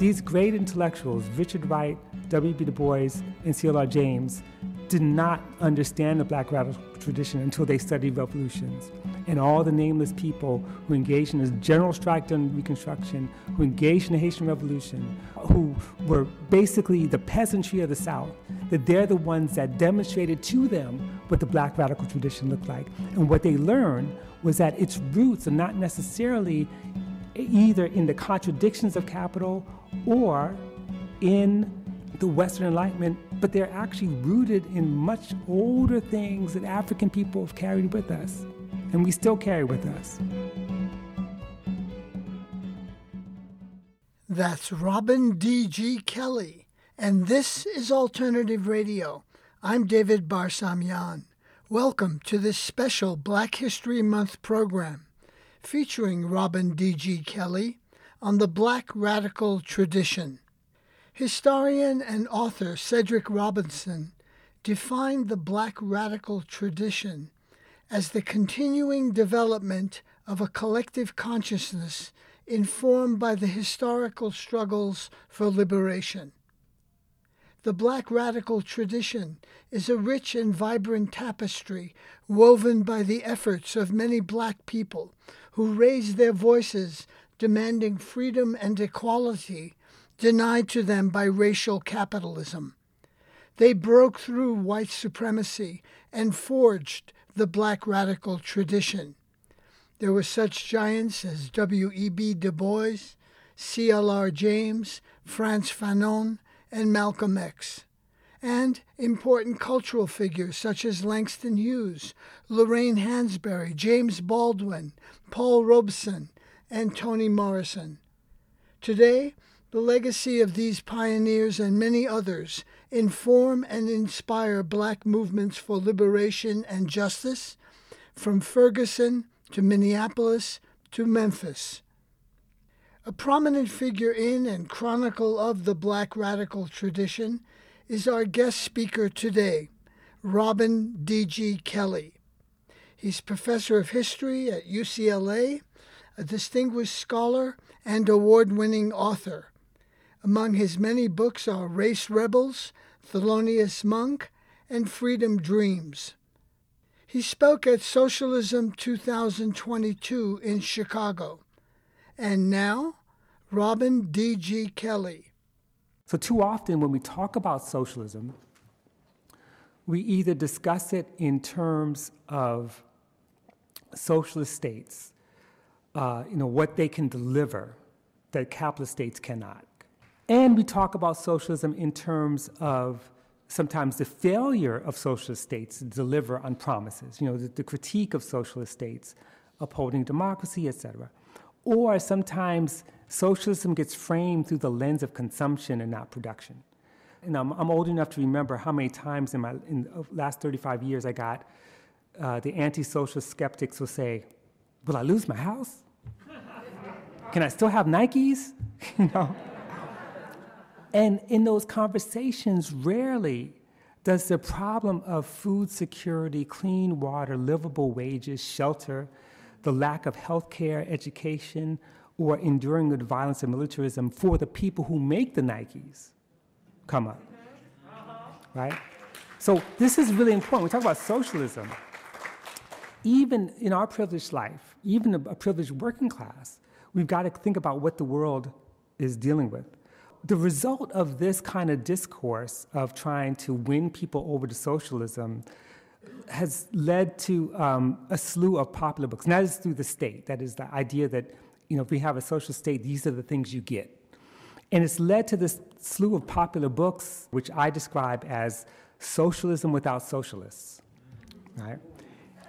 these great intellectuals, Richard Wright, W.B. Du Bois, and C.L.R. James, did not understand the black radical tradition until they studied revolutions. And all the nameless people who engaged in the general strike during Reconstruction, who engaged in the Haitian Revolution, who were basically the peasantry of the South, that they're the ones that demonstrated to them what the black radical tradition looked like. And what they learned was that its roots are not necessarily either in the contradictions of capital or in the Western Enlightenment, but they're actually rooted in much older things that African people have carried with us, and we still carry with us. That's Robin D.G. Kelley, and this is Alternative Radio. I'm David Barsamian. Welcome to this special Black History Month program featuring Robin D.G. Kelley on the Black radical tradition. Historian and author Cedric Robinson defined the Black radical tradition as the continuing development of a collective consciousness informed by the historical struggles for liberation. The Black radical tradition is a rich and vibrant tapestry woven by the efforts of many black people who raised their voices demanding freedom and equality denied to them by racial capitalism. They broke through white supremacy and forged the black radical tradition. There were such giants as W.E.B. Du Bois, C.L.R. James, Frantz Fanon, and Malcolm X, and important cultural figures such as Langston Hughes, Lorraine Hansberry, James Baldwin, Paul Robeson, and Toni Morrison. Today, the legacy of these pioneers and many others inform and inspire black movements for liberation and justice from Ferguson to Minneapolis to Memphis. A prominent figure in and chronicle of the black radical tradition is our guest speaker today, Robin D.G. Kelley. He's professor of history at UCLA, a distinguished scholar, and award winning author. Among his many books are Race Rebels, Thelonious Monk, and Freedom Dreams. He spoke at Socialism 2022 in Chicago. And now, Robin D.G. Kelley. So, too often when we talk about socialism, we either discuss it in terms of socialist states, uh, you know, what they can deliver that capitalist states cannot. And we talk about socialism in terms of sometimes the failure of socialist states to deliver on promises, you know, the, the critique of socialist states upholding democracy, etc. Or sometimes socialism gets framed through the lens of consumption and not production. And I'm, I'm old enough to remember how many times in my in the last 35 years I got uh, the anti-socialist skeptics will say, "Will I lose my house? Can I still have Nikes?" you know. And in those conversations, rarely does the problem of food security, clean water, livable wages, shelter, the lack of health care, education, or enduring the violence and militarism for the people who make the Nikes come up. Right? So this is really important. We talk about socialism. Even in our privileged life, even a privileged working class, we've got to think about what the world is dealing with the result of this kind of discourse of trying to win people over to socialism has led to um, a slew of popular books, and that is through the state. That is the idea that, you know, if we have a social state, these are the things you get. And it's led to this slew of popular books, which I describe as socialism without socialists. Right?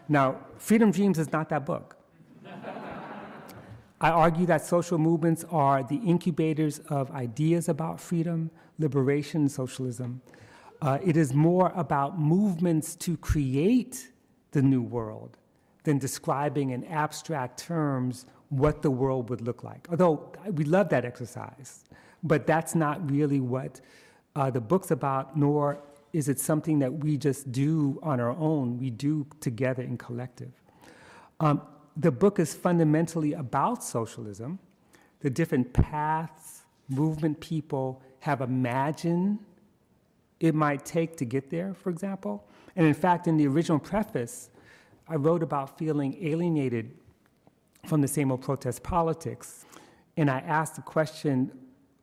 Now, Freedom Dreams is not that book. I argue that social movements are the incubators of ideas about freedom, liberation, socialism. Uh, it is more about movements to create the new world than describing in abstract terms what the world would look like. Although we love that exercise, but that's not really what uh, the book's about, nor is it something that we just do on our own. We do together in collective. Um, the book is fundamentally about socialism, the different paths, movement people have imagined it might take to get there, for example. And in fact, in the original preface, I wrote about feeling alienated from the same old protest politics. And I asked the question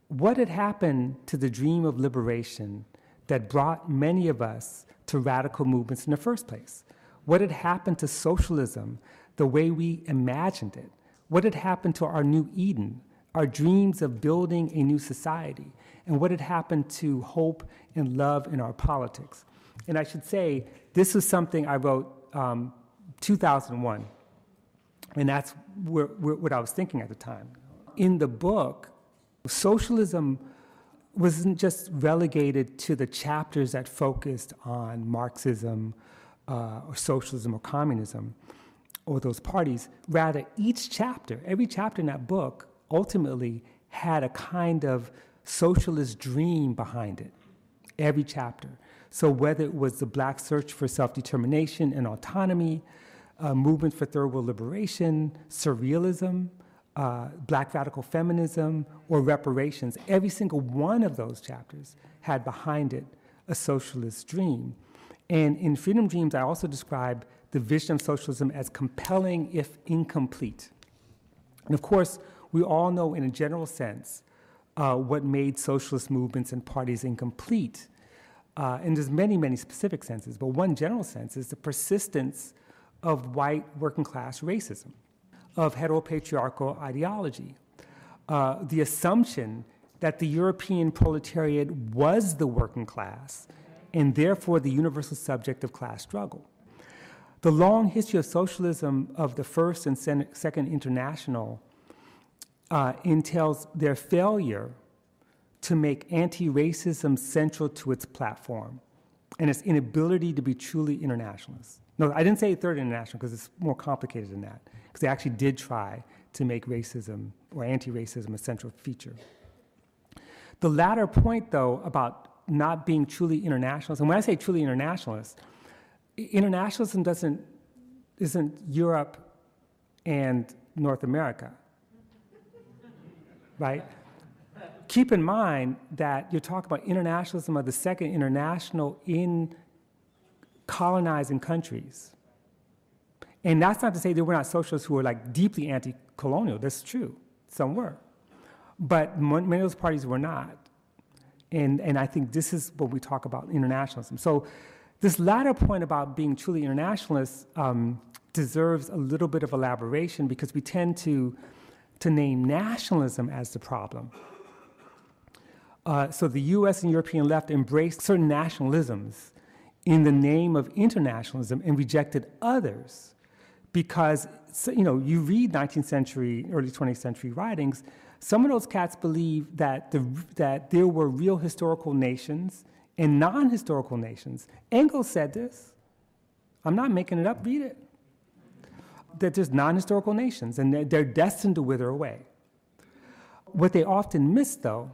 what had happened to the dream of liberation that brought many of us to radical movements in the first place? What had happened to socialism the way we imagined it? What had happened to our new Eden, our dreams of building a new society? And what had happened to hope and love in our politics? And I should say, this was something I wrote um, 2001, and that's where, where, what I was thinking at the time. In the book, socialism wasn't just relegated to the chapters that focused on Marxism uh, or socialism or communism or those parties. Rather, each chapter, every chapter in that book, ultimately had a kind of socialist dream behind it. Every chapter. So, whether it was the black search for self determination and autonomy, uh, movement for third world liberation, surrealism, uh, black radical feminism, or reparations, every single one of those chapters had behind it a socialist dream. And in Freedom Dreams, I also describe the vision of socialism as compelling if incomplete. And of course, we all know in a general sense uh, what made socialist movements and parties incomplete. Uh, and there's many, many specific senses, but one general sense is the persistence of white working class racism of heteropatriarchal ideology. Uh, the assumption that the European proletariat was the working class and therefore the universal subject of class struggle. The long history of socialism of the First and Second International uh, entails their failure to make anti racism central to its platform and its inability to be truly internationalist. No, I didn't say Third International because it's more complicated than that because they actually did try to make racism or anti racism a central feature. The latter point, though, about not being truly internationalist, and when I say truly internationalist, internationalism doesn't, isn't Europe and North America, right? Keep in mind that you're talking about internationalism of the second international in colonizing countries. And that's not to say there were not socialists who were like deeply anti colonial. That's true. Some were. But many of those parties were not. And, and I think this is what we talk about internationalism. So, this latter point about being truly internationalist um, deserves a little bit of elaboration because we tend to, to name nationalism as the problem. Uh, so, the US and European left embraced certain nationalisms in the name of internationalism and rejected others because you know you read 19th century early 20th century writings some of those cats believe that, the, that there were real historical nations and non-historical nations. Engels said this. I'm not making it up. Read it. That there's non-historical nations and they're, they're destined to wither away. What they often miss though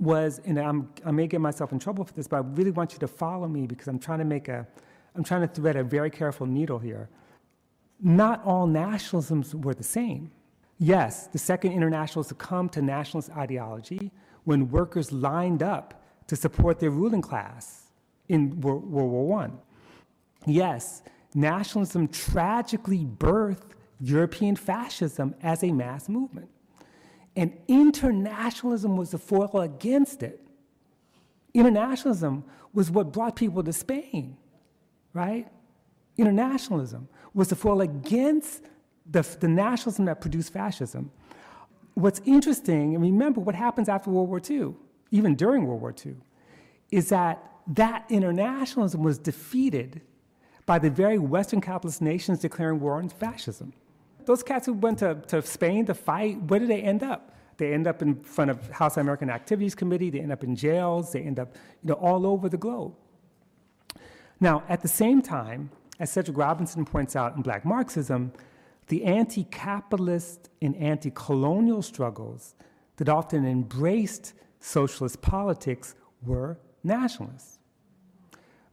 was and I'm, i may get myself in trouble for this but i really want you to follow me because i'm trying to make a i'm trying to thread a very careful needle here. Not all nationalisms were the same. Yes, the Second International succumbed to nationalist ideology when workers lined up to support their ruling class in World War I. Yes, nationalism tragically birthed European fascism as a mass movement. And internationalism was the foil against it. Internationalism was what brought people to Spain, right? Internationalism was the foil against the, the nationalism that produced fascism. What's interesting, and remember what happens after World War II, even during World War II, is that that internationalism was defeated by the very Western capitalist nations declaring war on fascism. Those cats who went to, to Spain to fight, where did they end up? They end up in front of House American Activities Committee, they end up in jails, they end up you know, all over the globe. Now, at the same time, as Cedric Robinson points out in Black Marxism, the anti capitalist and anti colonial struggles that often embraced socialist politics were nationalists,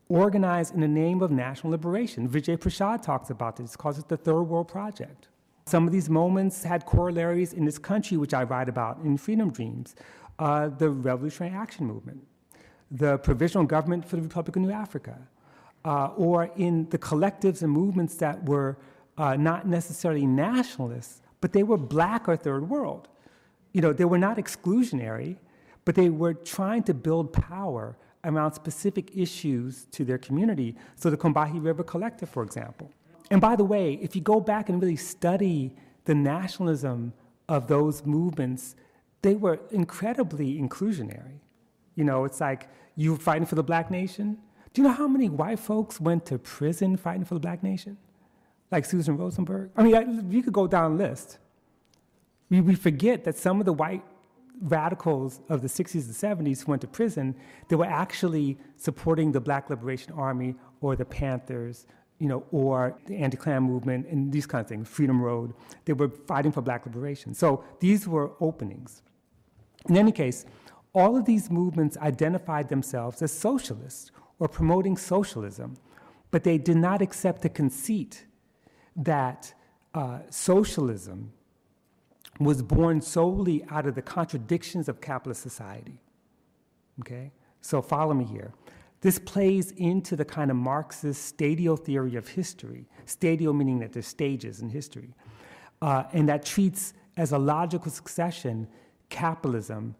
organized in the name of national liberation. Vijay Prashad talks about this, calls it the Third World Project. Some of these moments had corollaries in this country, which I write about in Freedom Dreams. Uh, the Revolutionary Action Movement, the Provisional Government for the Republic of New Africa, uh, or in the collectives and movements that were uh, not necessarily nationalists, but they were black or third world. You know, they were not exclusionary, but they were trying to build power around specific issues to their community. So the Combahee River Collective, for example. And by the way, if you go back and really study the nationalism of those movements, they were incredibly inclusionary. You know, it's like you fighting for the black nation. Do you know how many white folks went to prison fighting for the black nation? Like Susan Rosenberg? I mean, you could go down a list. We, we forget that some of the white radicals of the 60s and 70s who went to prison, they were actually supporting the Black Liberation Army or the Panthers, you know, or the anti-Klan movement and these kinds of things, Freedom Road. They were fighting for black liberation. So these were openings. In any case, all of these movements identified themselves as socialists or promoting socialism, but they did not accept the conceit that uh, socialism was born solely out of the contradictions of capitalist society. Okay? So follow me here. This plays into the kind of Marxist stadial theory of history, stadial meaning that there's stages in history, uh, and that treats as a logical succession capitalism,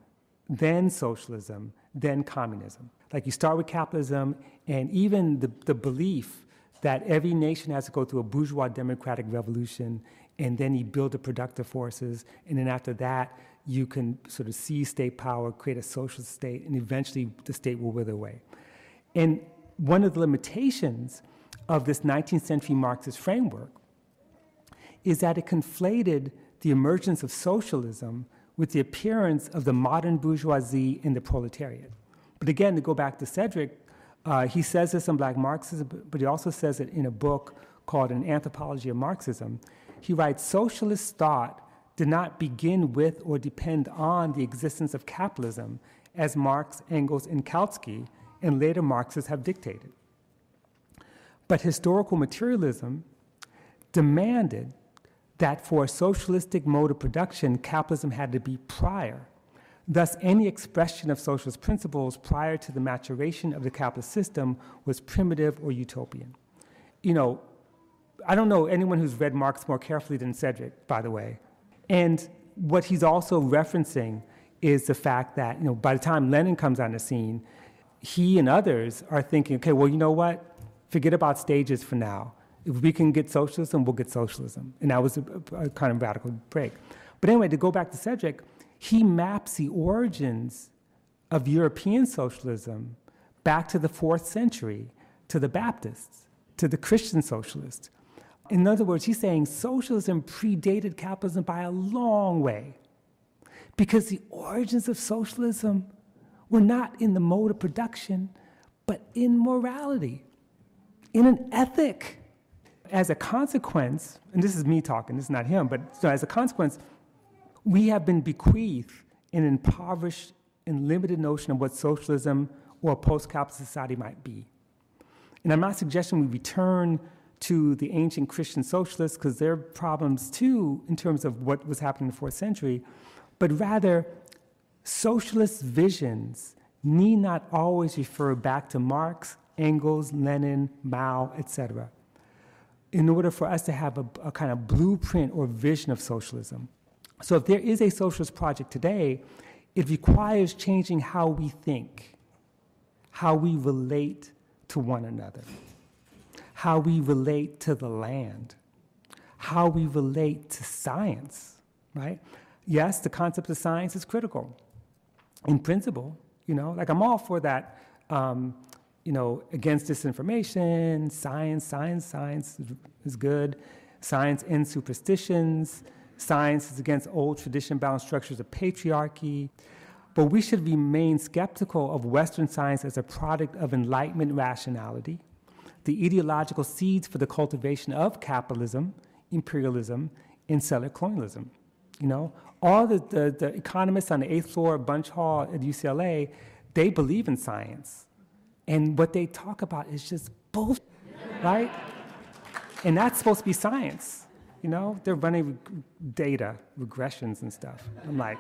then socialism, then communism. Like you start with capitalism, and even the, the belief that every nation has to go through a bourgeois democratic revolution and then you build the productive forces, and then after that, you can sort of seize state power, create a social state, and eventually the state will wither away. And one of the limitations of this 19th century Marxist framework is that it conflated the emergence of socialism with the appearance of the modern bourgeoisie and the proletariat. But again, to go back to Cedric, uh, he says this in Black Marxism, but he also says it in a book called An Anthropology of Marxism. He writes Socialist thought did not begin with or depend on the existence of capitalism, as Marx, Engels, and Kautsky and later Marxists have dictated. But historical materialism demanded that for a socialistic mode of production, capitalism had to be prior. Thus, any expression of socialist principles prior to the maturation of the capitalist system was primitive or utopian. You know, I don't know anyone who's read Marx more carefully than Cedric, by the way. And what he's also referencing is the fact that, you know, by the time Lenin comes on the scene, he and others are thinking, okay, well, you know what? Forget about stages for now. If we can get socialism, we'll get socialism. And that was a, a kind of radical break. But anyway, to go back to Cedric, he maps the origins of European socialism back to the fourth century, to the Baptists, to the Christian socialists, in other words, he's saying socialism predated capitalism by a long way because the origins of socialism were not in the mode of production, but in morality, in an ethic. As a consequence, and this is me talking, this is not him, but so as a consequence, we have been bequeathed an impoverished and limited notion of what socialism or a post capitalist society might be. And I'm not suggesting we return to the ancient Christian socialists because their problems too, in terms of what was happening in the fourth century, but rather socialist visions need not always refer back to Marx, Engels, Lenin, Mao, etc. In order for us to have a, a kind of blueprint or vision of socialism. So if there is a socialist project today, it requires changing how we think, how we relate to one another how we relate to the land, how we relate to science, right? Yes, the concept of science is critical in principle, you know, like I'm all for that, um, you know, against disinformation, science, science, science is good, science ends superstitions, science is against old tradition bound structures of patriarchy. But we should remain skeptical of Western science as a product of Enlightenment rationality the ideological seeds for the cultivation of capitalism, imperialism, and settler colonialism. You know, all the, the, the economists on the eighth floor of Bunche Hall at UCLA, they believe in science. And what they talk about is just bullshit, right? And that's supposed to be science. You know, they're running data, regressions and stuff. I'm like,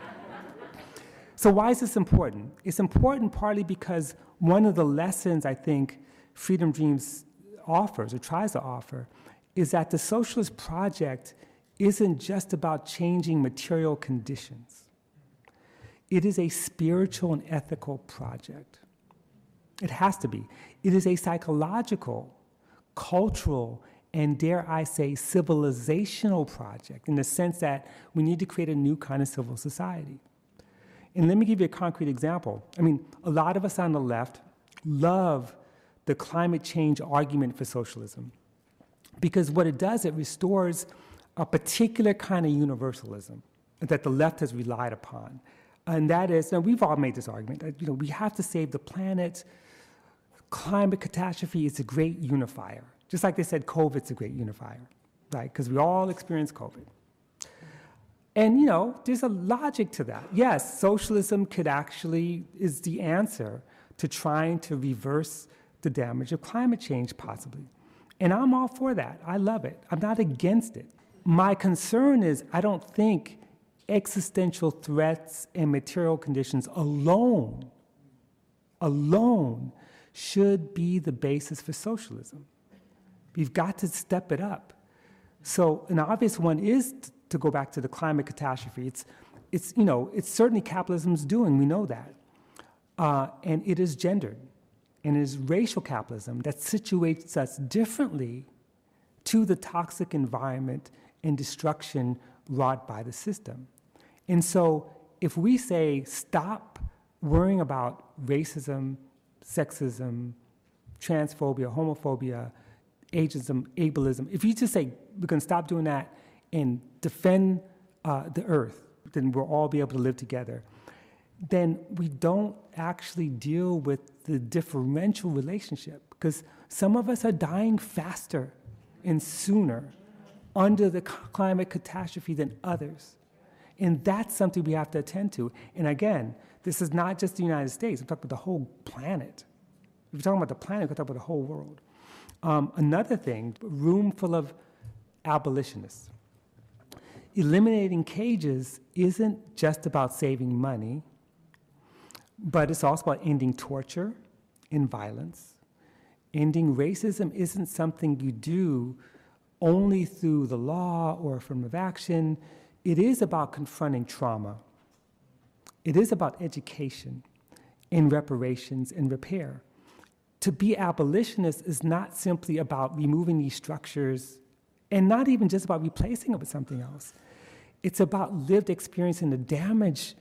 so why is this important? It's important partly because one of the lessons I think Freedom Dreams offers or tries to offer is that the socialist project isn't just about changing material conditions. It is a spiritual and ethical project. It has to be. It is a psychological, cultural, and dare I say, civilizational project in the sense that we need to create a new kind of civil society. And let me give you a concrete example. I mean, a lot of us on the left love the climate change argument for socialism because what it does, it restores a particular kind of universalism that the left has relied upon. And that is, and we've all made this argument, that you know, we have to save the planet. Climate catastrophe is a great unifier. Just like they said COVID's a great unifier, right? Because we all experience COVID. And you know, there's a logic to that. Yes, socialism could actually is the answer to trying to reverse the damage of climate change, possibly. And I'm all for that. I love it. I'm not against it. My concern is I don't think existential threats and material conditions alone, alone, should be the basis for socialism. We've got to step it up. So, an obvious one is to go back to the climate catastrophe. It's, it's you know, it's certainly capitalism's doing, we know that. Uh, and it is gendered. And it is racial capitalism that situates us differently to the toxic environment and destruction wrought by the system. And so, if we say stop worrying about racism, sexism, transphobia, homophobia, ageism, ableism, if you just say we're going to stop doing that and defend uh, the earth, then we'll all be able to live together. Then we don't actually deal with the differential relationship because some of us are dying faster and sooner under the climate catastrophe than others. And that's something we have to attend to. And again, this is not just the United States, I'm talking about the whole planet. If you're talking about the planet, we're talking about the whole world. Um, another thing, room full of abolitionists. Eliminating cages isn't just about saving money, but it's also about ending torture and violence. Ending racism isn't something you do only through the law or affirmative action. It is about confronting trauma. It is about education and reparations and repair. To be abolitionist is not simply about removing these structures and not even just about replacing it with something else. It's about lived experience and the damage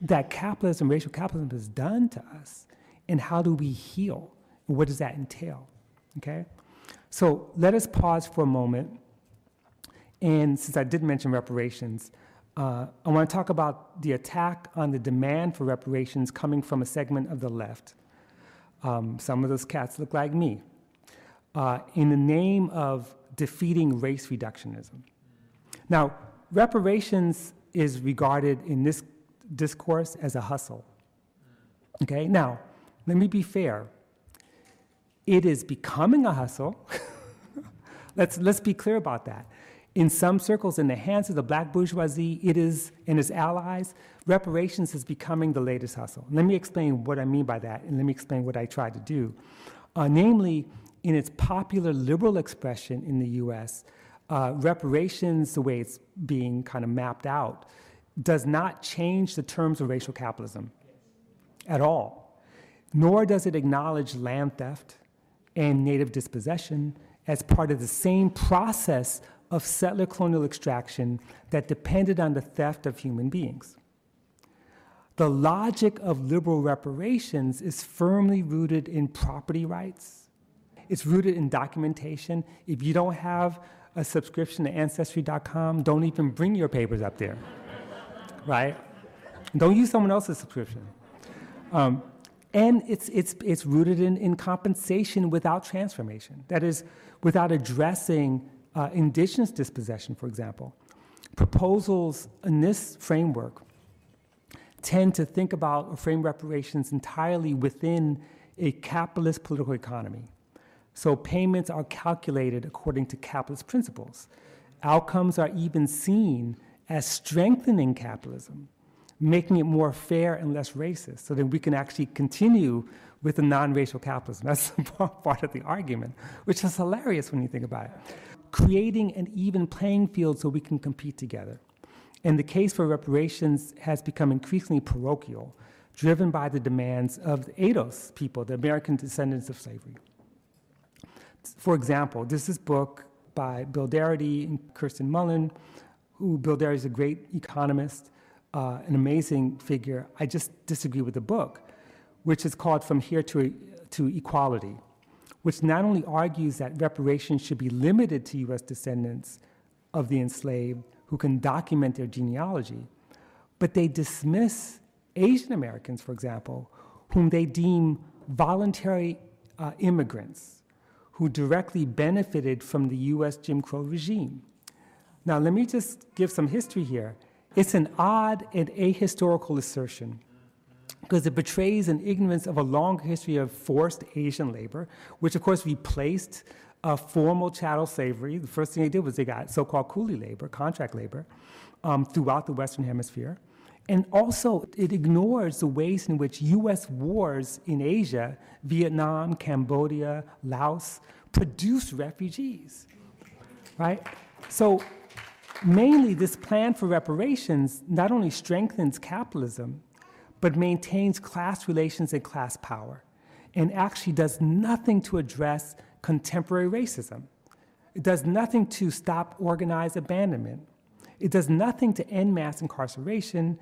that capitalism, racial capitalism, has done to us, and how do we heal? And what does that entail? Okay? So let us pause for a moment. And since I did mention reparations, uh, I want to talk about the attack on the demand for reparations coming from a segment of the left. Um, some of those cats look like me. Uh, in the name of defeating race reductionism. Now, reparations is regarded in this discourse as a hustle. Okay, now, let me be fair. It is becoming a hustle. let's, let's be clear about that. In some circles, in the hands of the black bourgeoisie, it is, and its allies, reparations is becoming the latest hustle. Let me explain what I mean by that, and let me explain what I try to do. Uh, namely, in its popular liberal expression in the US, uh, reparations, the way it's being kind of mapped out, does not change the terms of racial capitalism at all, nor does it acknowledge land theft and native dispossession as part of the same process of settler colonial extraction that depended on the theft of human beings. The logic of liberal reparations is firmly rooted in property rights. It's rooted in documentation. If you don't have a subscription to Ancestry.com, don't even bring your papers up there, right? Don't use someone else's subscription. Um, and it's, it's, it's rooted in, in compensation without transformation. That is, without addressing uh, indigenous dispossession, for example. Proposals in this framework tend to think about or frame reparations entirely within a capitalist political economy. So payments are calculated according to capitalist principles. outcomes are even seen as strengthening capitalism, making it more fair and less racist, so that we can actually continue with the non racial capitalism. That's part of the argument, which is hilarious when you think about it. Creating an even playing field so we can compete together. And the case for reparations has become increasingly parochial, driven by the demands of the ADOS people, the American descendants of slavery. For example, this book by Bill Darity and Kirsten Mullen, who Bill Darity is a great economist, uh, an amazing figure. I just disagree with the book, which is called From Here to, to Equality, which not only argues that reparations should be limited to U.S. descendants of the enslaved who can document their genealogy, but they dismiss Asian Americans, for example, whom they deem voluntary uh, immigrants who directly benefited from the US Jim Crow regime. Now, let me just give some history here. It's an odd and ahistorical assertion because it betrays an ignorance of a long history of forced Asian labor, which of course replaced uh, formal chattel slavery. The first thing they did was they got so called coolie labor, contract labor, um, throughout the Western Hemisphere. And also, it ignores the ways in which US wars in Asia, Vietnam, Cambodia, Laos, produced refugees. Right? So, mainly, this plan for reparations not only strengthens capitalism, but maintains class relations and class power, and actually does nothing to address contemporary racism. It does nothing to stop organized abandonment. It does nothing to end mass incarceration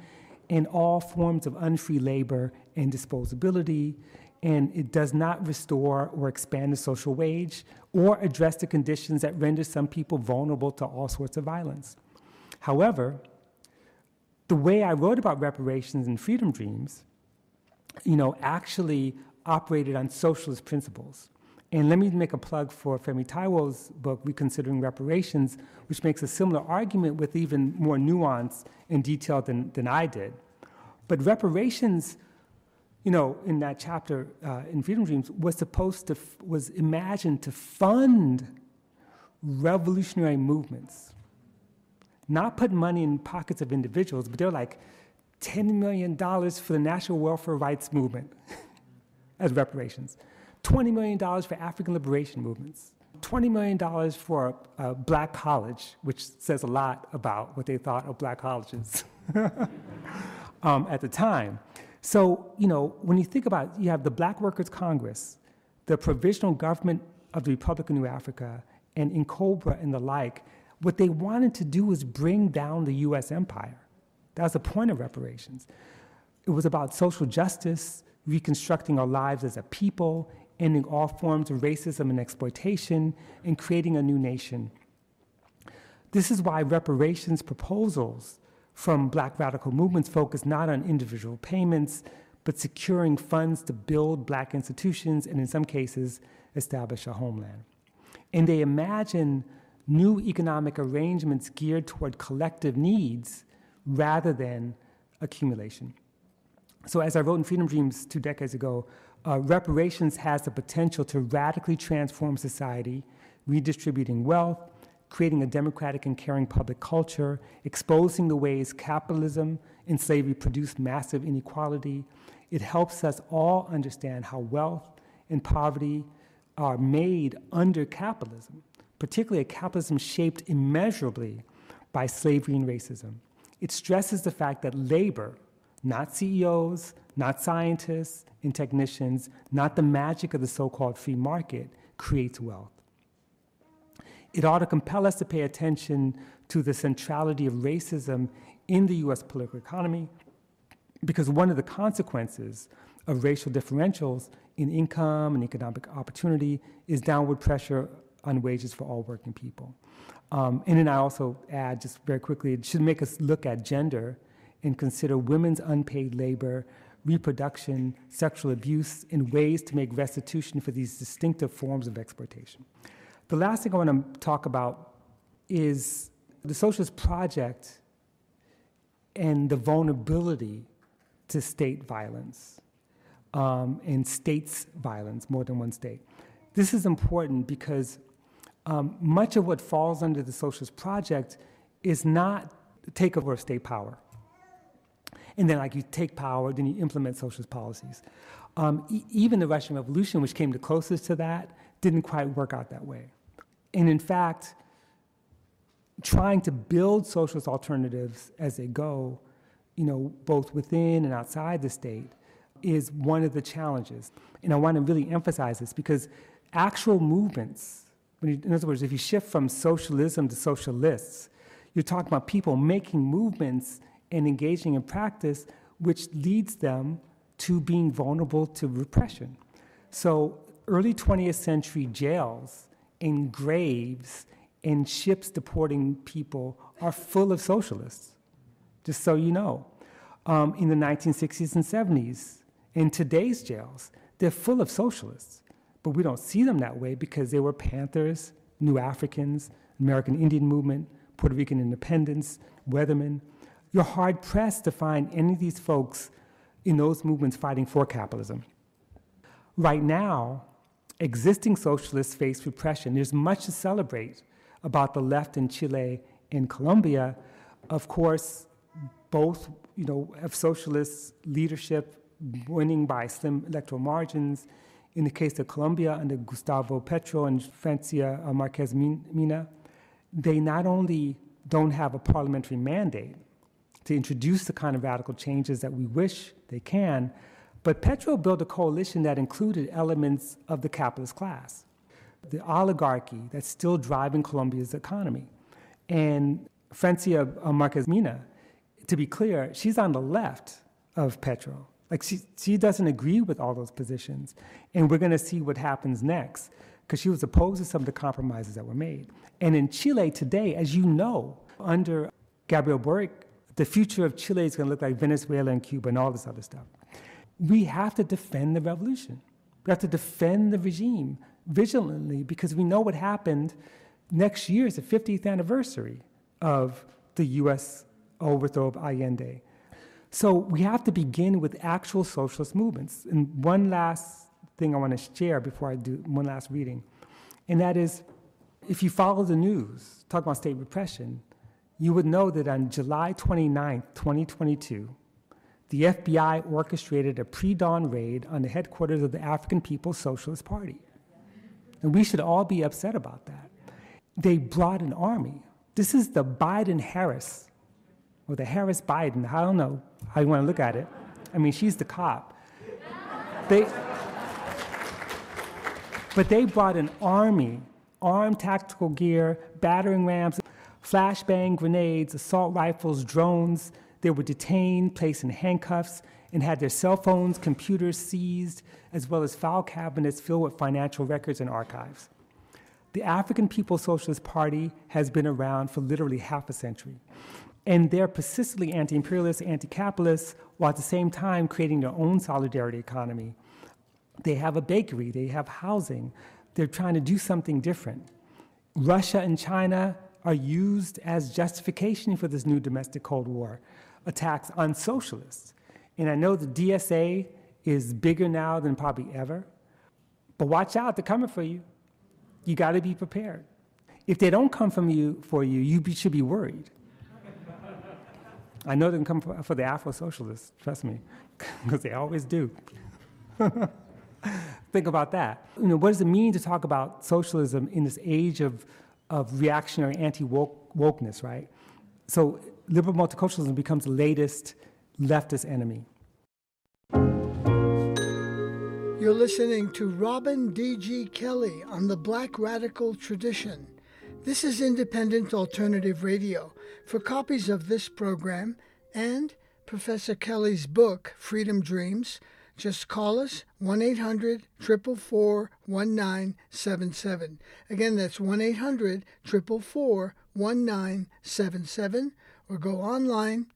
and all forms of unfree labor and disposability. And it does not restore or expand the social wage or address the conditions that render some people vulnerable to all sorts of violence. However, the way I wrote about reparations and freedom dreams, you know, actually operated on socialist principles. And let me make a plug for Femi Taiwo's book, Reconsidering Reparations, which makes a similar argument with even more nuance and detail than, than I did. But reparations, you know, in that chapter uh, in Freedom Dreams, was supposed to, f- was imagined to fund revolutionary movements, not put money in pockets of individuals, but they're like $10 million for the national welfare rights movement as reparations. $20 million for African liberation movements, $20 million for a, a black college, which says a lot about what they thought of black colleges um, at the time. So, you know, when you think about it, you have the Black Workers Congress, the Provisional Government of the Republic of New Africa, and N'COBRA and the like, what they wanted to do was bring down the US empire. That was the point of reparations. It was about social justice, reconstructing our lives as a people, ending all forms of racism and exploitation, and creating a new nation. This is why reparations proposals from black radical movements focus not on individual payments, but securing funds to build black institutions and, in some cases, establish a homeland. And they imagine new economic arrangements geared toward collective needs rather than accumulation. So, as I wrote in Freedom Dreams two decades ago, uh, reparations has the potential to radically transform society, redistributing wealth, creating a democratic and caring public culture, exposing the ways capitalism and slavery produced massive inequality. It helps us all understand how wealth and poverty are made under capitalism, particularly a capitalism shaped immeasurably by slavery and racism. It stresses the fact that labor, not CEOs, not scientists and technicians, not the magic of the so called free market, creates wealth. It ought to compel us to pay attention to the centrality of racism in the US political economy, because one of the consequences of racial differentials in income and economic opportunity is downward pressure on wages for all working people. Um, and then I also add, just very quickly, it should make us look at gender and consider women's unpaid labor, reproduction, sexual abuse, and ways to make restitution for these distinctive forms of exploitation. The last thing I want to talk about is the socialist project and the vulnerability to state violence um, and states' violence, more than one state. This is important because um, much of what falls under the socialist project is not takeover of state power. And then, like, you take power, then you implement socialist policies. Um, e- even the Russian Revolution, which came the closest to that, didn't quite work out that way. And in fact, trying to build socialist alternatives as they go, you know, both within and outside the state, is one of the challenges. And I want to really emphasize this because actual movements, you, in other words, if you shift from socialism to socialists, you're talking about people making movements and engaging in practice which leads them to being vulnerable to repression. So, early 20th century jails and graves and ships deporting people are full of socialists, just so you know. Um, in the 1960s and 70s, in today's jails, they're full of socialists, but we don't see them that way because they were Panthers, New Africans, American Indian Movement, Puerto Rican independence, Weathermen. You're hard pressed to find any of these folks in those movements fighting for capitalism. Right now, existing socialists face repression. There's much to celebrate about the left in Chile and Colombia. Of course, both you know have socialist leadership winning by slim electoral margins. In the case of Colombia, under Gustavo Petro and Francia uh, Marquez Mina, they not only don't have a parliamentary mandate to introduce the kind of radical changes that we wish they can, but Petro built a coalition that included elements of the capitalist class, the oligarchy that's still driving Colombia's economy. And Francia Marquez Mina, to be clear, she's on the left of Petro. Like she, she doesn't agree with all those positions. And we're going to see what happens next because she was opposed to some of the compromises that were made. And in Chile today, as you know, under Gabriel Boric, the future of Chile is going to look like Venezuela and Cuba and all this other stuff. We have to defend the revolution. We have to defend the regime vigilantly because we know what happened. Next year is the 50th anniversary of the US overthrow of Allende. So we have to begin with actual socialist movements. And one last thing I want to share before I do one last reading, and that is if you follow the news, talk about state repression, you would know that on July 29, 2022, the FBI orchestrated a pre dawn raid on the headquarters of the African People's Socialist Party. And we should all be upset about that. They brought an army. This is the Biden Harris or the Harris Biden, I don't know how you want to look at it. I mean, she's the cop. They, but they brought an army, armed tactical gear, battering rams, flashbang grenades, assault rifles, drones. They were detained, placed in handcuffs, and had their cell phones, computers seized, as well as file cabinets filled with financial records and archives. The African People's Socialist Party has been around for literally half a century. And they're persistently anti imperialist, anti capitalist, while at the same time creating their own solidarity economy. They have a bakery, they have housing, they're trying to do something different. Russia and China are used as justification for this new domestic Cold War attacks on socialists. And I know the DSA is bigger now than probably ever, but watch out, they're coming for you. You got to be prepared. If they don't come from you for you, you be, should be worried. I know they can come for, for the Afro socialists, trust me, because they always do. Think about that. You know, what does it mean to talk about socialism in this age of, of reactionary anti wokeness, right? So, liberal multiculturalism becomes the latest leftist enemy. You're listening to Robin D.G. Kelley on the Black Radical Tradition. This is Independent Alternative Radio. For copies of this program and Professor Kelley's book, Freedom Dreams, just call us 1 800 444 1977. Again, that's 1 800 444 1977 or go online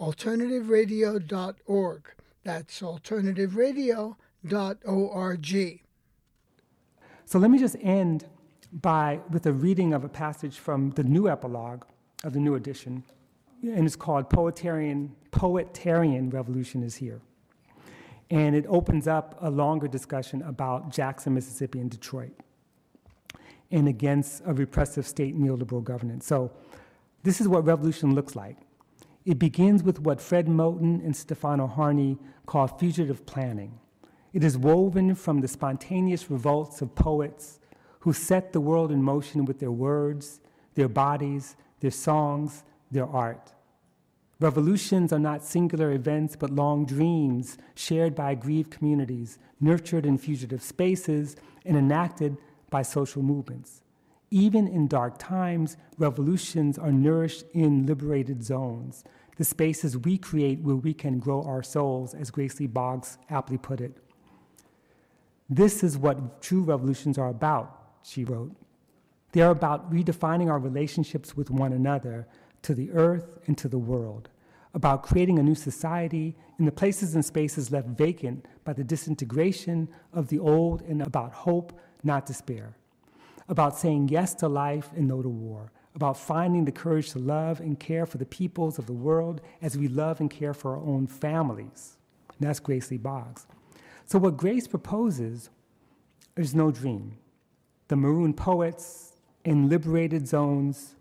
alternativeradio.org. That's alternativeradio.org. So let me just end by with a reading of a passage from the new epilogue of the new edition, and it's called Poetarian, Poetarian Revolution is Here. And it opens up a longer discussion about Jackson, Mississippi, and Detroit. and against a repressive state neoliberal governance. So, this is what revolution looks like. It begins with what Fred Moten and Stefano Harney call fugitive planning. It is woven from the spontaneous revolts of poets who set the world in motion with their words, their bodies, their songs, their art. Revolutions are not singular events, but long dreams shared by aggrieved communities, nurtured in fugitive spaces, and enacted by social movements. Even in dark times, revolutions are nourished in liberated zones, the spaces we create where we can grow our souls, as Grace Lee Boggs aptly put it. This is what true revolutions are about, she wrote. They are about redefining our relationships with one another, to the earth, and to the world, about creating a new society in the places and spaces left vacant by the disintegration of the old, and about hope, not despair, about saying yes to life and no to war, about finding the courage to love and care for the peoples of the world as we love and care for our own families. And that's Grace Lee Boggs. So, what Grace proposes is no dream. The maroon poets in liberated zones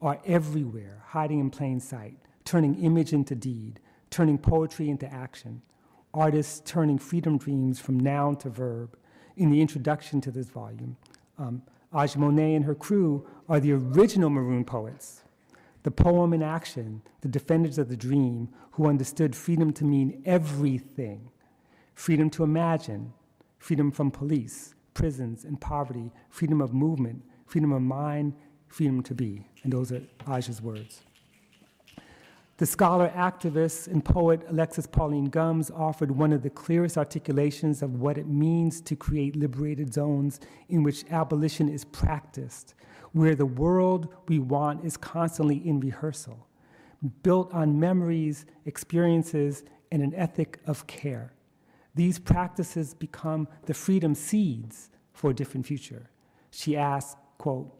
are everywhere, hiding in plain sight, turning image into deed, turning poetry into action. Artists turning freedom dreams from noun to verb. In the introduction to this volume, um, Aja Monet and her crew are the original maroon poets. The poem in action, the defenders of the dream, who understood freedom to mean everything freedom to imagine, freedom from police, prisons, and poverty, freedom of movement, freedom of mind, freedom to be. And those are Aja's words. The scholar, activist, and poet Alexis Pauline Gumbs offered one of the clearest articulations of what it means to create liberated zones in which abolition is practiced, where the world we want is constantly in rehearsal, built on memories, experiences, and an ethic of care. These practices become the freedom seeds for a different future. She asked, quote,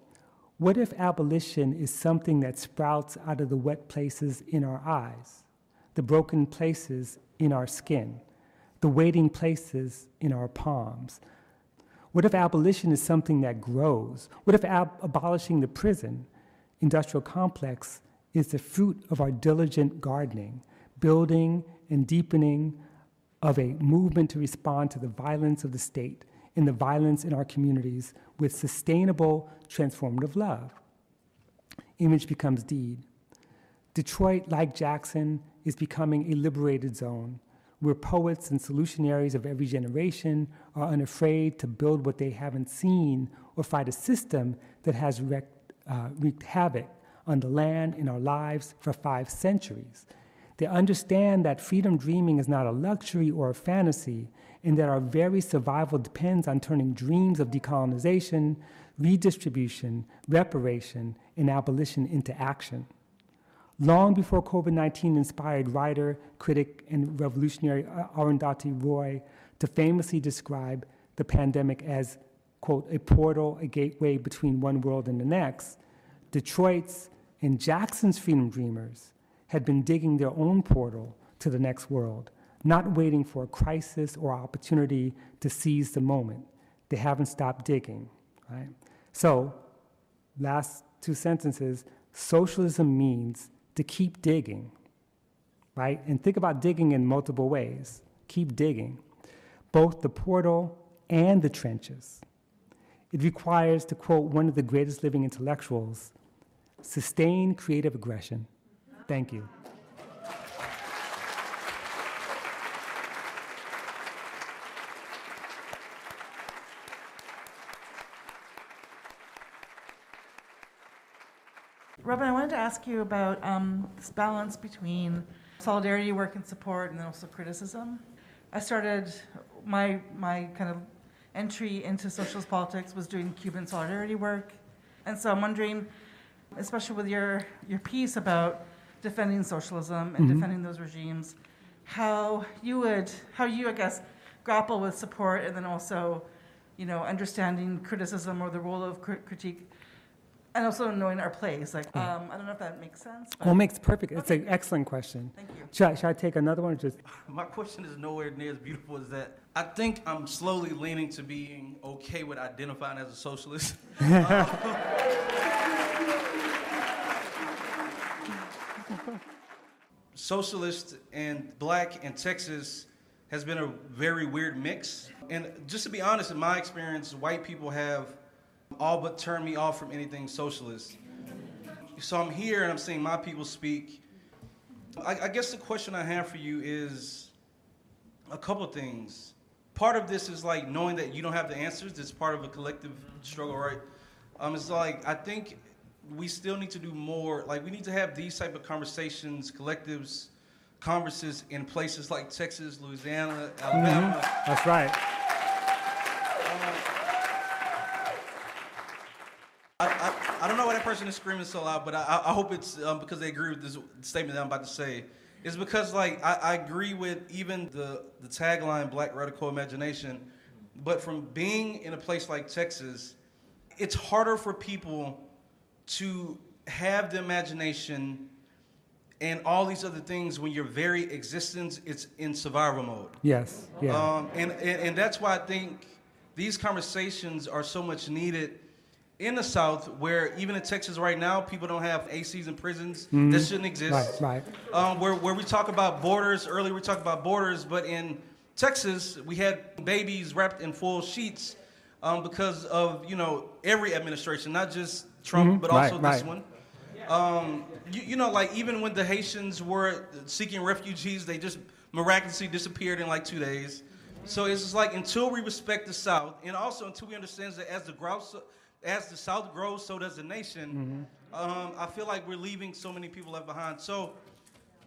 what if abolition is something that sprouts out of the wet places in our eyes, the broken places in our skin, the waiting places in our palms? What if abolition is something that grows? What if ab- abolishing the prison industrial complex is the fruit of our diligent gardening, building and deepening of a movement to respond to the violence of the state and the violence in our communities with sustainable transformative love. Image becomes deed. Detroit, like Jackson, is becoming a liberated zone where poets and solutionaries of every generation are unafraid to build what they haven't seen or fight a system that has wreaked, uh, wreaked havoc on the land in our lives for five centuries they understand that freedom dreaming is not a luxury or a fantasy, and that our very survival depends on turning dreams of decolonization, redistribution, reparation, and abolition into action. Long before COVID 19 inspired writer, critic, and revolutionary uh, Arundhati Roy to famously describe the pandemic as, quote, a portal, a gateway between one world and the next, Detroit's and Jackson's freedom dreamers had been digging their own portal to the next world, not waiting for a crisis or opportunity to seize the moment. They haven't stopped digging, right? So, last two sentences socialism means to keep digging, right? And think about digging in multiple ways. Keep digging, both the portal and the trenches. It requires, to quote one of the greatest living intellectuals, sustained creative aggression Thank you. Robin, I wanted to ask you about um, this balance between solidarity work and support and then also criticism. I started my, my kind of entry into socialist politics was doing Cuban solidarity work. And so I'm wondering, especially with your, your piece about defending socialism and Mhm. defending those regimes, how you would, how you, I guess, grapple with support and then also, you know, understanding criticism or the role of cri- critique, and also knowing our place. Like, Yeah. um, I don't know if that makes sense. Well, it makes perfect. It's Okay, an excellent question. Thank you. Should I, should I take another one or just? My question is nowhere near as beautiful as that. I think I'm slowly leaning to being okay with identifying as a socialist. socialist and black in Texas has been a very weird mix. And just to be honest, in my experience, white people have all but turned me off from anything socialist. So I'm here and I'm seeing my people speak. I, I guess the question I have for you is a couple things. Part of this is like knowing that you don't have the answers. It's part of a collective struggle, right? Um, it's like I think we still need to do more. Like we need to have these type of conversations, collectives, conferences in places like Texas, Louisiana, Alabama. That's right. I, I, I don't know why that person is screaming so loud, but I, I hope it's um, because they agree with this statement that I'm about to say. It's because like I, I agree with even the the tagline "Black Radical Imagination," but from being in a place like Texas, it's harder for people to have the imagination and all these other things when your very existence is in survival mode. Yes. Yeah. Um, and, and, and that's why I think these conversations are so much needed in the South, where even in Texas right now, people don't have ACs in prisons that shouldn't exist. Right, right. Um, where, where we talk about borders, earlier we talked about borders, but in Texas, we had babies wrapped in full sheets um, because of, you know, every administration, not just Trump, but Right, also this right. one. Um, you, you know, like even when the Haitians were seeking refugees, they just miraculously disappeared in like two days. So it's just like until we respect the South, and also until we understand that as the grouse, as the South grows, so does the nation. Um, I feel like we're leaving so many people left behind. So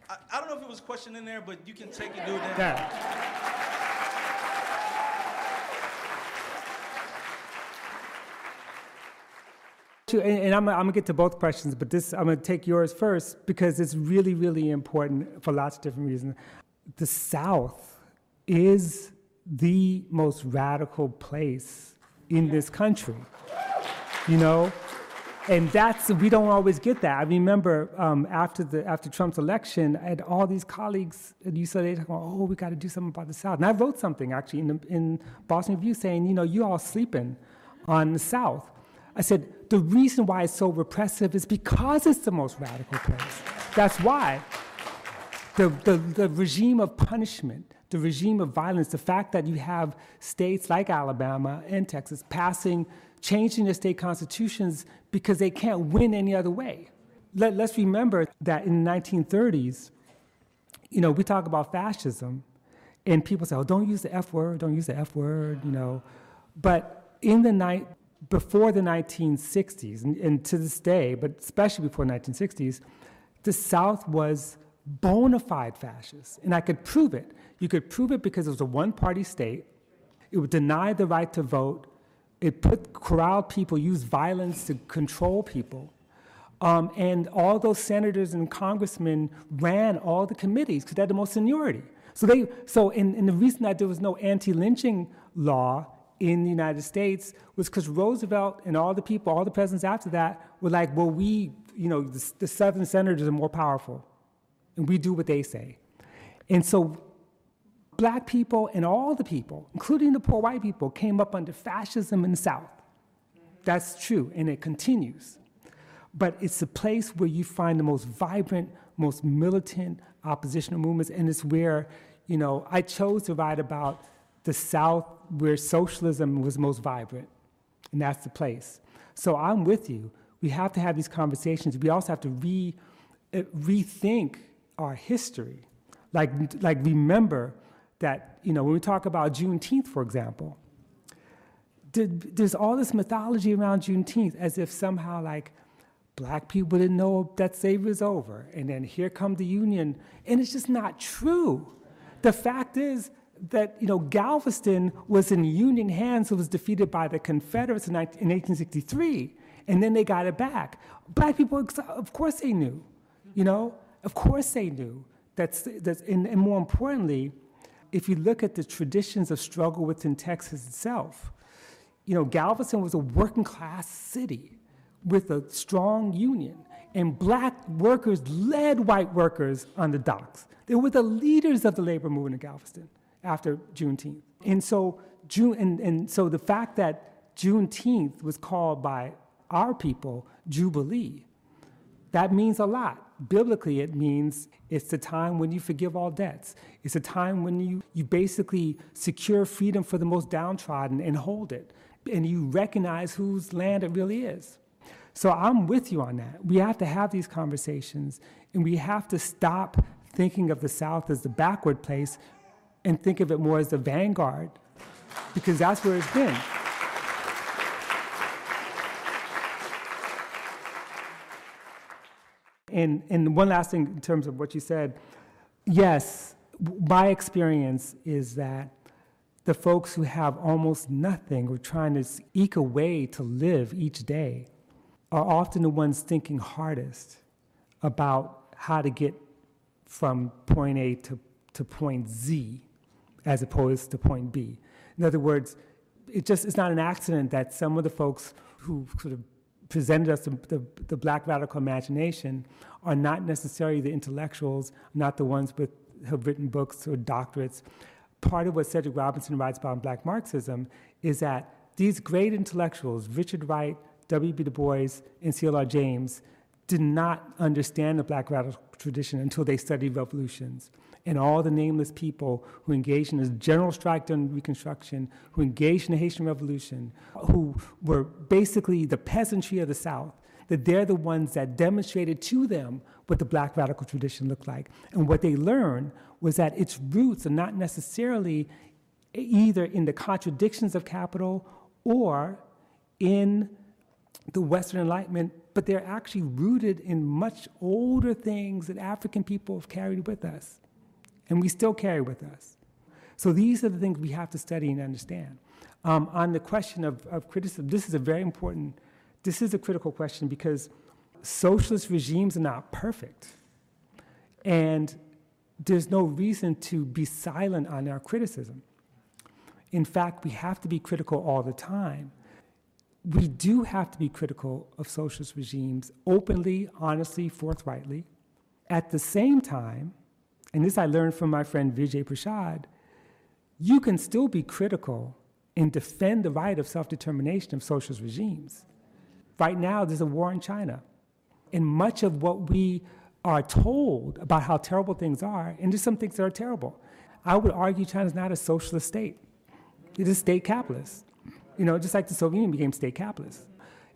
I, I don't know if it was a question in there, but you can take it, do it. Then. Yeah. To- And, I'm, I'm gonna get to both questions, but this I'm gonna take yours first because it's really, really important for lots of different reasons. The South is the most radical place in this country, you know, and that's we don't always get that. I remember um, after the after Trump's election, I had all these colleagues at UCLA talking, "Oh, we got to do something about the South." And I wrote something actually in the, in Boston Review saying, "You know, you all sleeping on the South." I said the reason why it's so repressive is because it's the most radical place. That's why the, the, the regime of punishment, the regime of violence, the fact that you have states like Alabama and Texas passing, changing their state constitutions because they can't win any other way. Let, let's remember that in the 1930s, you know, we talk about fascism, and people say, oh, don't use the F word, don't use the F word, you know. But in the night, before the 1960s, and, and to this day, but especially before 1960s, the South was bona fide fascist. And I could prove it. You could prove it because it was a one party state. It would deny the right to vote. It put corralled people, used violence to control people. Um, and all those senators and congressmen ran all the committees because they had the most seniority. So they, so, and, and the reason that there was no anti-lynching law in the United States was because Roosevelt and all the people, all the presidents after that, were like, well, we, you know, the, the Southern senators are more powerful, and we do what they say. And so black people and all the people, including the poor white people, came up under fascism in the South. That's true, and it continues. But it's a place where you find the most vibrant, most militant oppositional movements, and it's where, you know, I chose to write about the South where socialism was most vibrant, and that's the place. So I'm with you. We have to have these conversations. We also have to re, uh, rethink our history. Like, like remember that, you know, when we talk about Juneteenth, for example, there's all this mythology around Juneteenth as if somehow like black people didn't know that slavery was over, and then here come the Union, and it's just not true. The fact is that you know Galveston was in Union hands, it was defeated by the Confederates in, 19, in 1863, and then they got it back. Black people, of course, they knew, you know, of course they knew. That's, that's and, and more importantly, if you look at the traditions of struggle within Texas itself, you know, Galveston was a working class city with a strong union, and black workers led white workers on the docks. They were the leaders of the labor movement in Galveston. After Juneteenth. And so, June, and, and so the fact that Juneteenth was called by our people Jubilee, that means a lot. Biblically, it means it's the time when you forgive all debts. It's a time when you, you basically secure freedom for the most downtrodden and hold it. And you recognize whose land it really is. So I'm with you on that. We have to have these conversations, and we have to stop thinking of the South as the backward place and think of it more as the vanguard, because that's where it's been. And, and one last thing in terms of what you said yes, my experience is that the folks who have almost nothing or trying to eke a way to live each day are often the ones thinking hardest about how to get from point A to, to point Z as opposed to point B. In other words, it just is not an accident that some of the folks who sort of presented us the, the, the, black radical imagination are not necessarily the intellectuals, not the ones with have written books or doctorates. Part of what Cedric Robinson writes about Black Marxism is that these great intellectuals, Richard Wright, W.B. Du Bois, and C.L.R. James, did not understand the black radical tradition until they studied revolutions and all the nameless people who engaged in the general strike during Reconstruction, who engaged in the Haitian Revolution, who were basically the peasantry of the South, that they're the ones that demonstrated to them what the black radical tradition looked like. And what they learned was that its roots are not necessarily either in the contradictions of capital or in the Western Enlightenment, but they're actually rooted in much older things that African people have carried with us and we still carry with us. So these are the things we have to study and understand. Um, on the question of, of criticism, this is a very important, this is a critical question because socialist regimes are not perfect. And there's no reason to be silent on our criticism. In fact, we have to be critical all the time. We do have to be critical of socialist regimes openly, honestly, forthrightly. At the same time, and this I learned from my friend Vijay Prashad, you can still be critical and defend the right of self determination of socialist regimes. Right now, there's a war in China. And much of what we are told about how terrible things are, and there's some things that are terrible. I would argue China's not a socialist state. It is state capitalist. You know, just like the Soviet Union became state capitalist.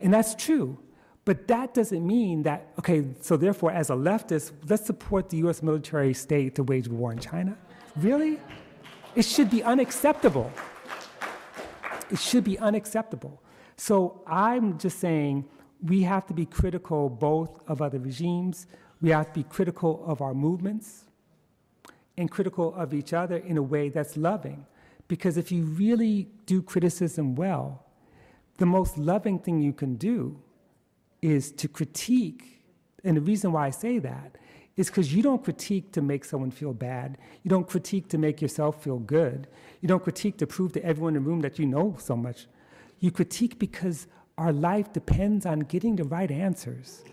And that's true. But that doesn't mean that, okay, so therefore, as a leftist, let's support the US military state to wage war in China? Really? It should be unacceptable. It should be unacceptable. So I'm just saying we have to be critical both of other regimes, we have to be critical of our movements, and critical of each other in a way that's loving. Because if you really do criticism well, the most loving thing you can do is to critique. And the reason why I say that is because you don't critique to make someone feel bad. You don't critique to make yourself feel good. You don't critique to prove to everyone in the room that you know so much. You critique because our life depends on getting the right answers.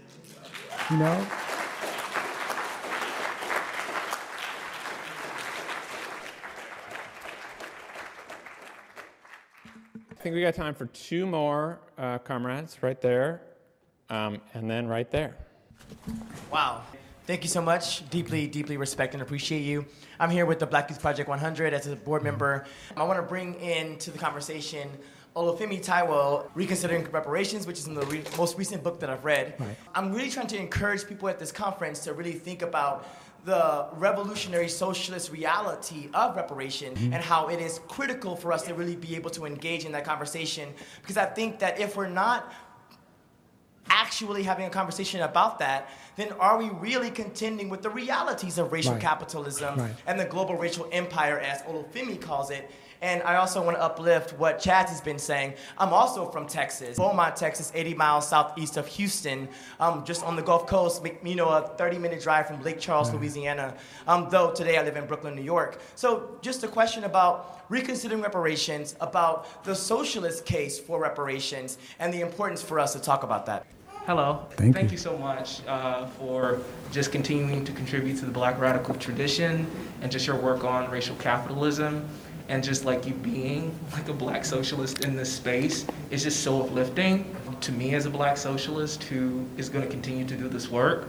You know? I think we got time for two more uh, comrades right there. Um, and then right there. Wow. Thank you so much. Deeply, deeply respect and appreciate you. I'm here with the Black Youth Project 100 as a board member. I want to bring into the conversation Olufemi Taiwo, Reconsidering Reparations, which is in the re- most recent book that I've read. Right. I'm really trying to encourage people at this conference to really think about the revolutionary socialist reality of reparation mm-hmm. and how it is critical for us to really be able to engage in that conversation. Because I think that if we're not actually having a conversation about that, then are we really contending with the realities of racial right. capitalism right. and the global racial empire, as Olufemi calls it? And I also want to uplift what Chaz has been saying. I'm also from Texas, Beaumont, Texas, 80 miles southeast of Houston, um, just on the Gulf Coast, you know, a 30 minute drive from Lake Charles, Louisiana, um, though today I live in Brooklyn, New York. So, just a question about reconsidering reparations, about the socialist case for reparations, and the importance for us to talk about that. Hello. Thank you. you so much uh, for just continuing to contribute to the Black radical tradition and just your work on racial capitalism and just like you being like a Black socialist in this space is just so uplifting to me as a Black socialist who is going to continue to do this work.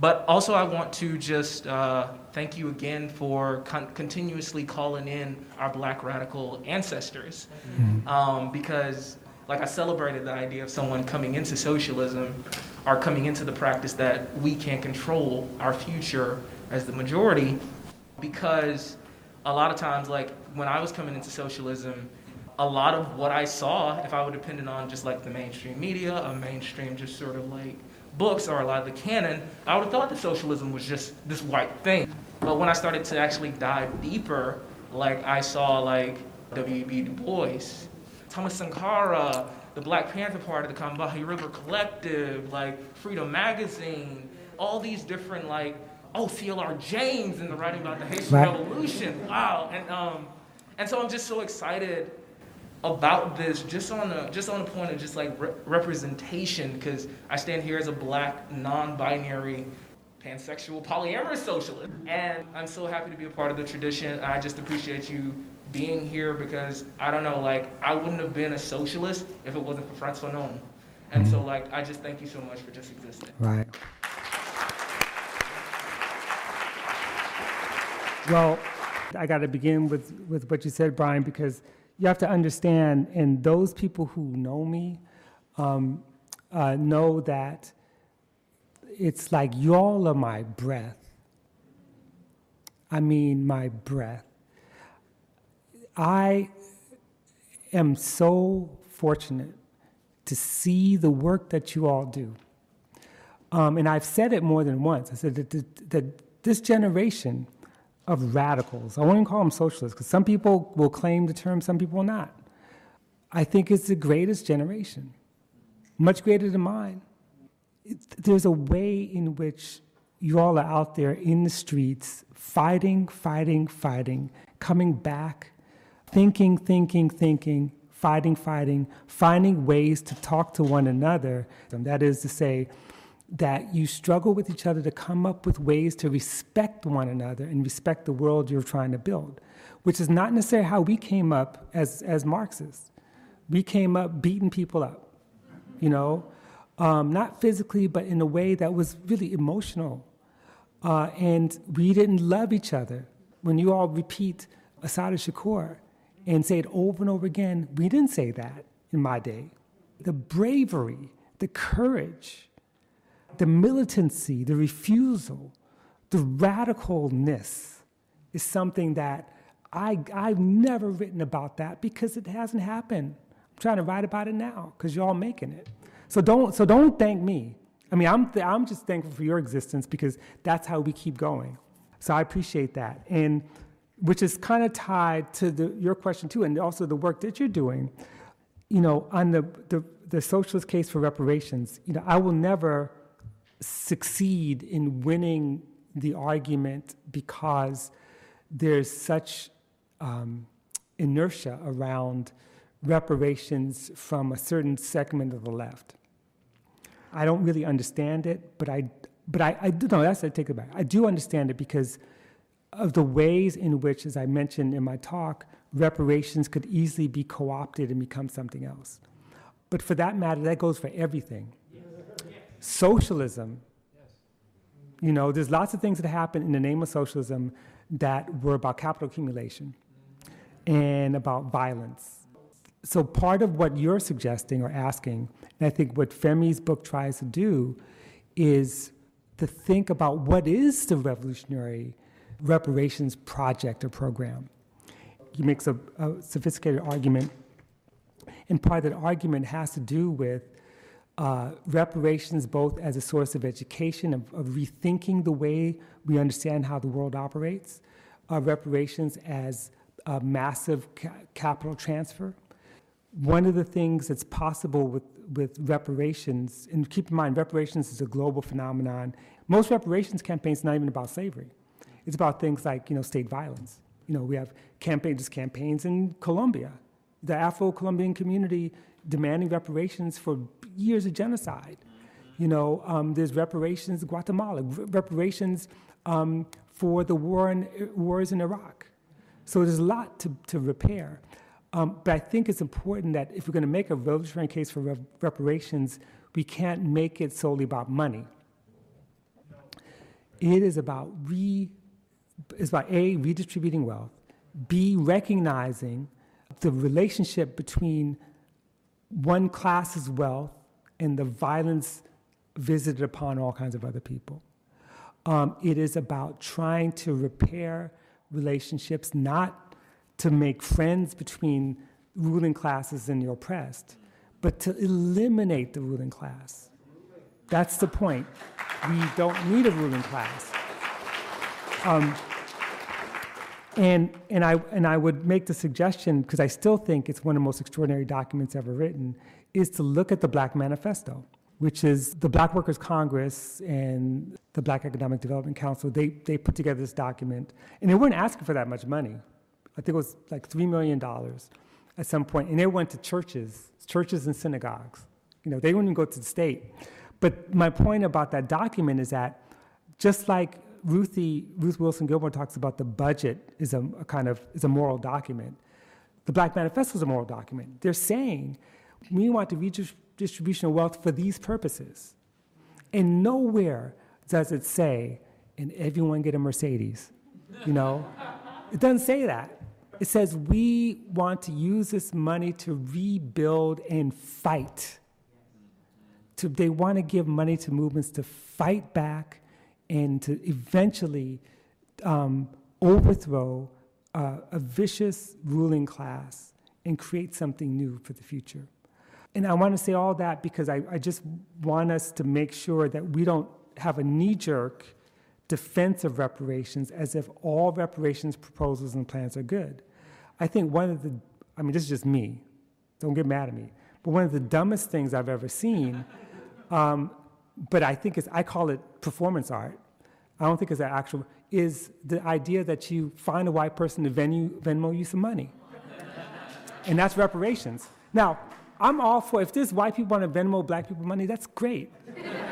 But also, I want to just uh, thank you again for con- continuously calling in our Black radical ancestors, um, because like I celebrated the idea of someone coming into socialism or coming into the practice that we can control our future as the majority, because a lot of times, like when I was coming into socialism, a lot of what I saw, if I were dependent on just like the mainstream media, a mainstream just sort of like books or a lot of the canon, I would have thought that socialism was just this white thing. But when I started to actually dive deeper, like I saw like W.E.B. Du Bois, Thomas Sankara, the Black Panther Party, the Combahee River Collective, like Freedom Magazine, all these different like, oh, C.L.R. James in the writing about the Haitian Right. Revolution. Wow. And um, and so I'm just so excited about this just on a just on a point of just like re- representation because I stand here as a black non-binary pansexual polyamorous socialist. And I'm so happy to be a part of the tradition. I just appreciate you being here because I don't know like I wouldn't have been a socialist if it wasn't for Frantz Fanon and so mm-hmm. like I just thank you so much for just existing. Right. Well, I got to begin with, with what you said, Brian, because you have to understand, and those people who know me um, uh, know that it's like y'all are my breath. I mean, my breath. I am so fortunate to see the work that you all do. Um, and I've said it more than once. I said that, that, that this generation of radicals, I won't even call them socialists, because some people will claim the term, some people will not. I think it's the greatest generation, much greater than mine. It, there's a way in which you all are out there in the streets, fighting, fighting, fighting, coming back, thinking, thinking, thinking, fighting, fighting, finding ways to talk to one another. And that is to say, that you struggle with each other to come up with ways to respect one another and respect the world you're trying to build, which is not necessarily how we came up as, as Marxists. We came up beating people up, you know, um, not physically, but in a way that was really emotional. Uh, and we didn't love each other. When you all repeat Assata Shakur and say it over and over again, we didn't say that in my day. The bravery, the courage, the militancy, the refusal, the radicalness is something that I, I've never written about that because it hasn't happened. I'm trying to write about it now because you're all making it. So don't, so don't thank me. I mean, I'm, th- I'm just thankful for your existence because that's how we keep going. So I appreciate that. And which is kind of tied to the, your question too, and also the work that you're doing. You know, on the, the, the socialist case for reparations, you know, I will never succeed in winning the argument because there's such um, inertia around reparations from a certain segment of the left. I don't really understand it, but I, but I, I know that's I take it back. I do understand it because of the ways in which, as I mentioned in my talk, reparations could easily be co-opted and become something else. But for that matter, that goes for everything. Socialism, you know, there's lots of things that happen in the name of socialism that were about capital accumulation and about violence. So part of what you're suggesting or asking, and I think what Femi's book tries to do, is to think about what is the revolutionary reparations project or program. He makes a, a sophisticated argument, and part of that argument has to do with uh, reparations both as a source of education, of, of rethinking the way we understand how the world operates, uh, reparations as a massive ca- capital transfer. One of the things that's possible with, with reparations, and keep in mind, reparations is a global phenomenon. Most reparations campaigns not even about slavery. It's about things like, you know, state violence. You know, we have campaigns, campaigns in Colombia, the Afro-Colombian community demanding reparations for years of genocide. You know, um, there's reparations in Guatemala, reparations um, for the war in, wars in Iraq. So there's a lot to, to repair. Um, but I think it's important that if we're going to make a revolutionary case for reparations, we can't make it solely about money. It is about re, it's about A, redistributing wealth, B, recognizing the relationship between one class's wealth and the violence visited upon all kinds of other people. Um, it is about trying to repair relationships, not to make friends between ruling classes and the oppressed, but to eliminate the ruling class. That's the point. We don't need a ruling class. Um, and, and, I, and I would make the suggestion, because I still think it's one of the most extraordinary documents ever written, is to look at the Black Manifesto, which is the Black Workers Congress and the Black Economic Development Council. They, they put together this document, and they weren't asking for that much money. I think it was like $3 million at some point, and they went to churches, churches and synagogues. You know, they wouldn't even go to the state. But my point about that document is that just like Ruthie, Ruth Wilson Gilmore talks about the budget is a, a kind of is a moral document. The Black Manifesto is a moral document. They're saying we want the redistribution of wealth for these purposes. And nowhere does it say, and everyone get a Mercedes. You know? it doesn't say that. It says we want to use this money to rebuild and fight. To, they want to give money to movements to fight back and to eventually um, overthrow uh, a vicious ruling class and create something new for the future. And I want to say all that because I, I just want us to make sure that we don't have a knee jerk defense of reparations as if all reparations proposals and plans are good. I think one of the, I mean, this is just me, don't get mad at me, but one of the dumbest things I've ever seen um, but I think it's, I call it performance art. I don't think it's that actual, is the idea that you find a white person to Venmo, Venmo you some money. and that's reparations. Now, I'm all for, if there's white people want to Venmo black people money, that's great.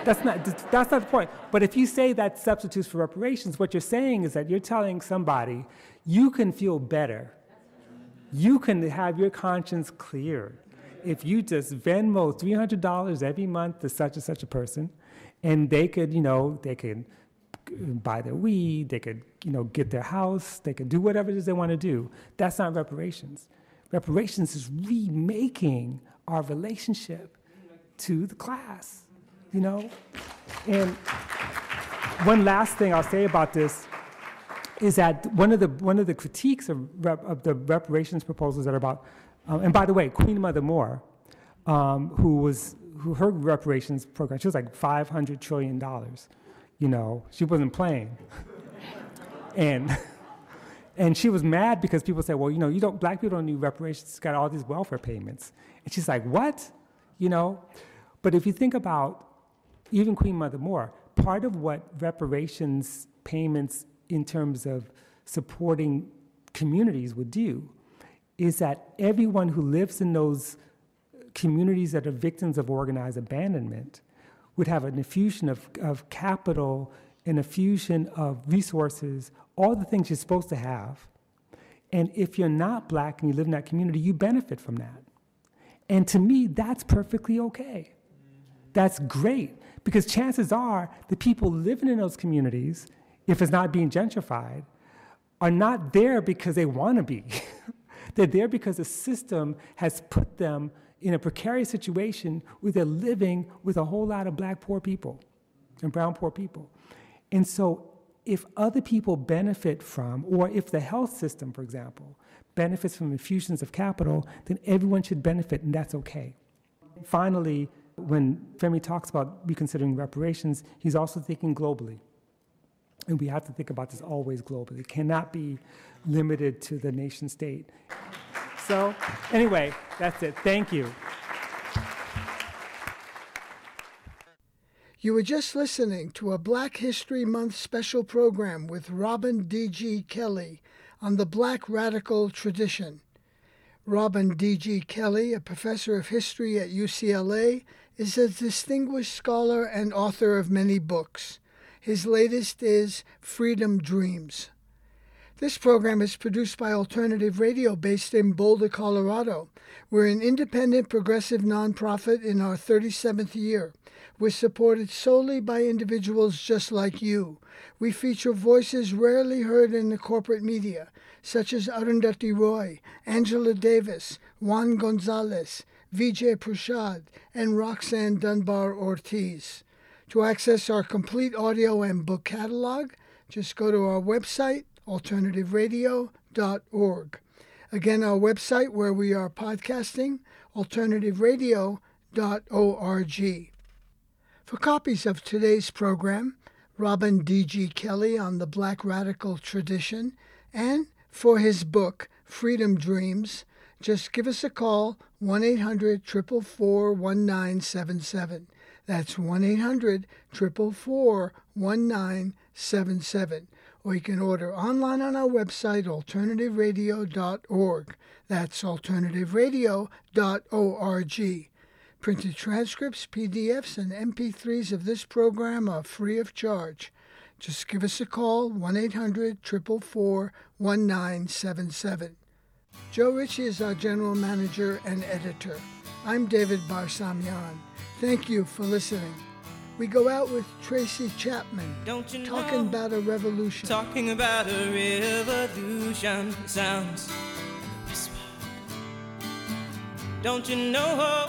That's not, that's not the point. But if you say that substitutes for reparations, what you're saying is that you're telling somebody, you can feel better. You can have your conscience cleared if you just Venmo $300 every month to such and such a person, and they could, you know, they could buy their weed, they could, you know, get their house, they could do whatever it is they want to do. That's not reparations. Reparations is remaking our relationship to the class, you know? And one last thing I'll say about this is that one of the, one of the critiques of, rep, of the reparations proposals that are about um, and by the way, Queen Mother Moore, um, who was who her reparations program, she was like 500 trillion dollars. You know, she wasn't playing. and and she was mad because people said, well, you know, you don't black people don't need reparations. It's got all these welfare payments. And she's like, what? You know, but if you think about even Queen Mother Moore, part of what reparations payments in terms of supporting communities would do is that everyone who lives in those communities that are victims of organized abandonment would have an infusion of, of capital, an infusion of resources, all the things you're supposed to have. And if you're not black and you live in that community, you benefit from that. And to me, that's perfectly okay. That's great because chances are the people living in those communities, if it's not being gentrified, are not there because they want to be. They're there because the system has put them in a precarious situation where they're living with a whole lot of black poor people and brown poor people. And so, if other people benefit from, or if the health system, for example, benefits from infusions of capital, then everyone should benefit, and that's okay. Finally, when Femi talks about reconsidering reparations, he's also thinking globally. And we have to think about this always globally. It cannot be limited to the nation state. So, anyway, that's it. Thank you. You were just listening to a Black History Month special program with Robin D.G. Kelley on the Black radical tradition. Robin D.G. Kelley, a professor of history at UCLA, is a distinguished scholar and author of many books. His latest is Freedom Dreams. This program is produced by Alternative Radio based in Boulder, Colorado. We're an independent progressive nonprofit in our 37th year. We're supported solely by individuals just like you. We feature voices rarely heard in the corporate media, such as Arundhati Roy, Angela Davis, Juan Gonzalez, Vijay Prashad, and Roxanne Dunbar Ortiz. To access our complete audio and book catalog, just go to our website, alternativeradio.org. Again, our website where we are podcasting, alternativeradio.org. For copies of today's program, Robin D.G. Kelley on the Black Radical Tradition, and for his book, Freedom Dreams, just give us a call 1 800 444 1977. That's 1 800 444 1977. Or you can order online on our website, alternativeradio.org. That's alternativeradio.org. Printed transcripts, PDFs, and MP3s of this program are free of charge. Just give us a call, 1 800 444 1977. Joe Richey is our general manager and editor. I'm David Barsamian. Thank you for listening. We go out with Tracy Chapman, Don't you talking know? about a revolution. Talking about a revolution sounds whisper. Don't you know?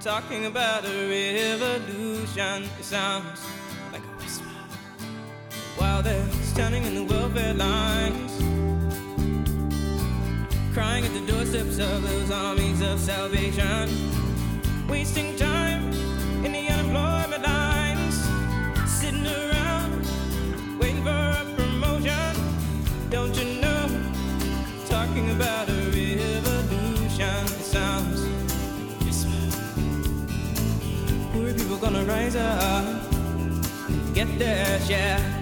Talking about a revolution it sounds like a whisper. While they're standing in the welfare lines, crying at the doorsteps of those armies of salvation, wasting time in the unemployment lines, sitting around waiting for a promotion. Don't you know? Talking about a gonna rise up, get their share.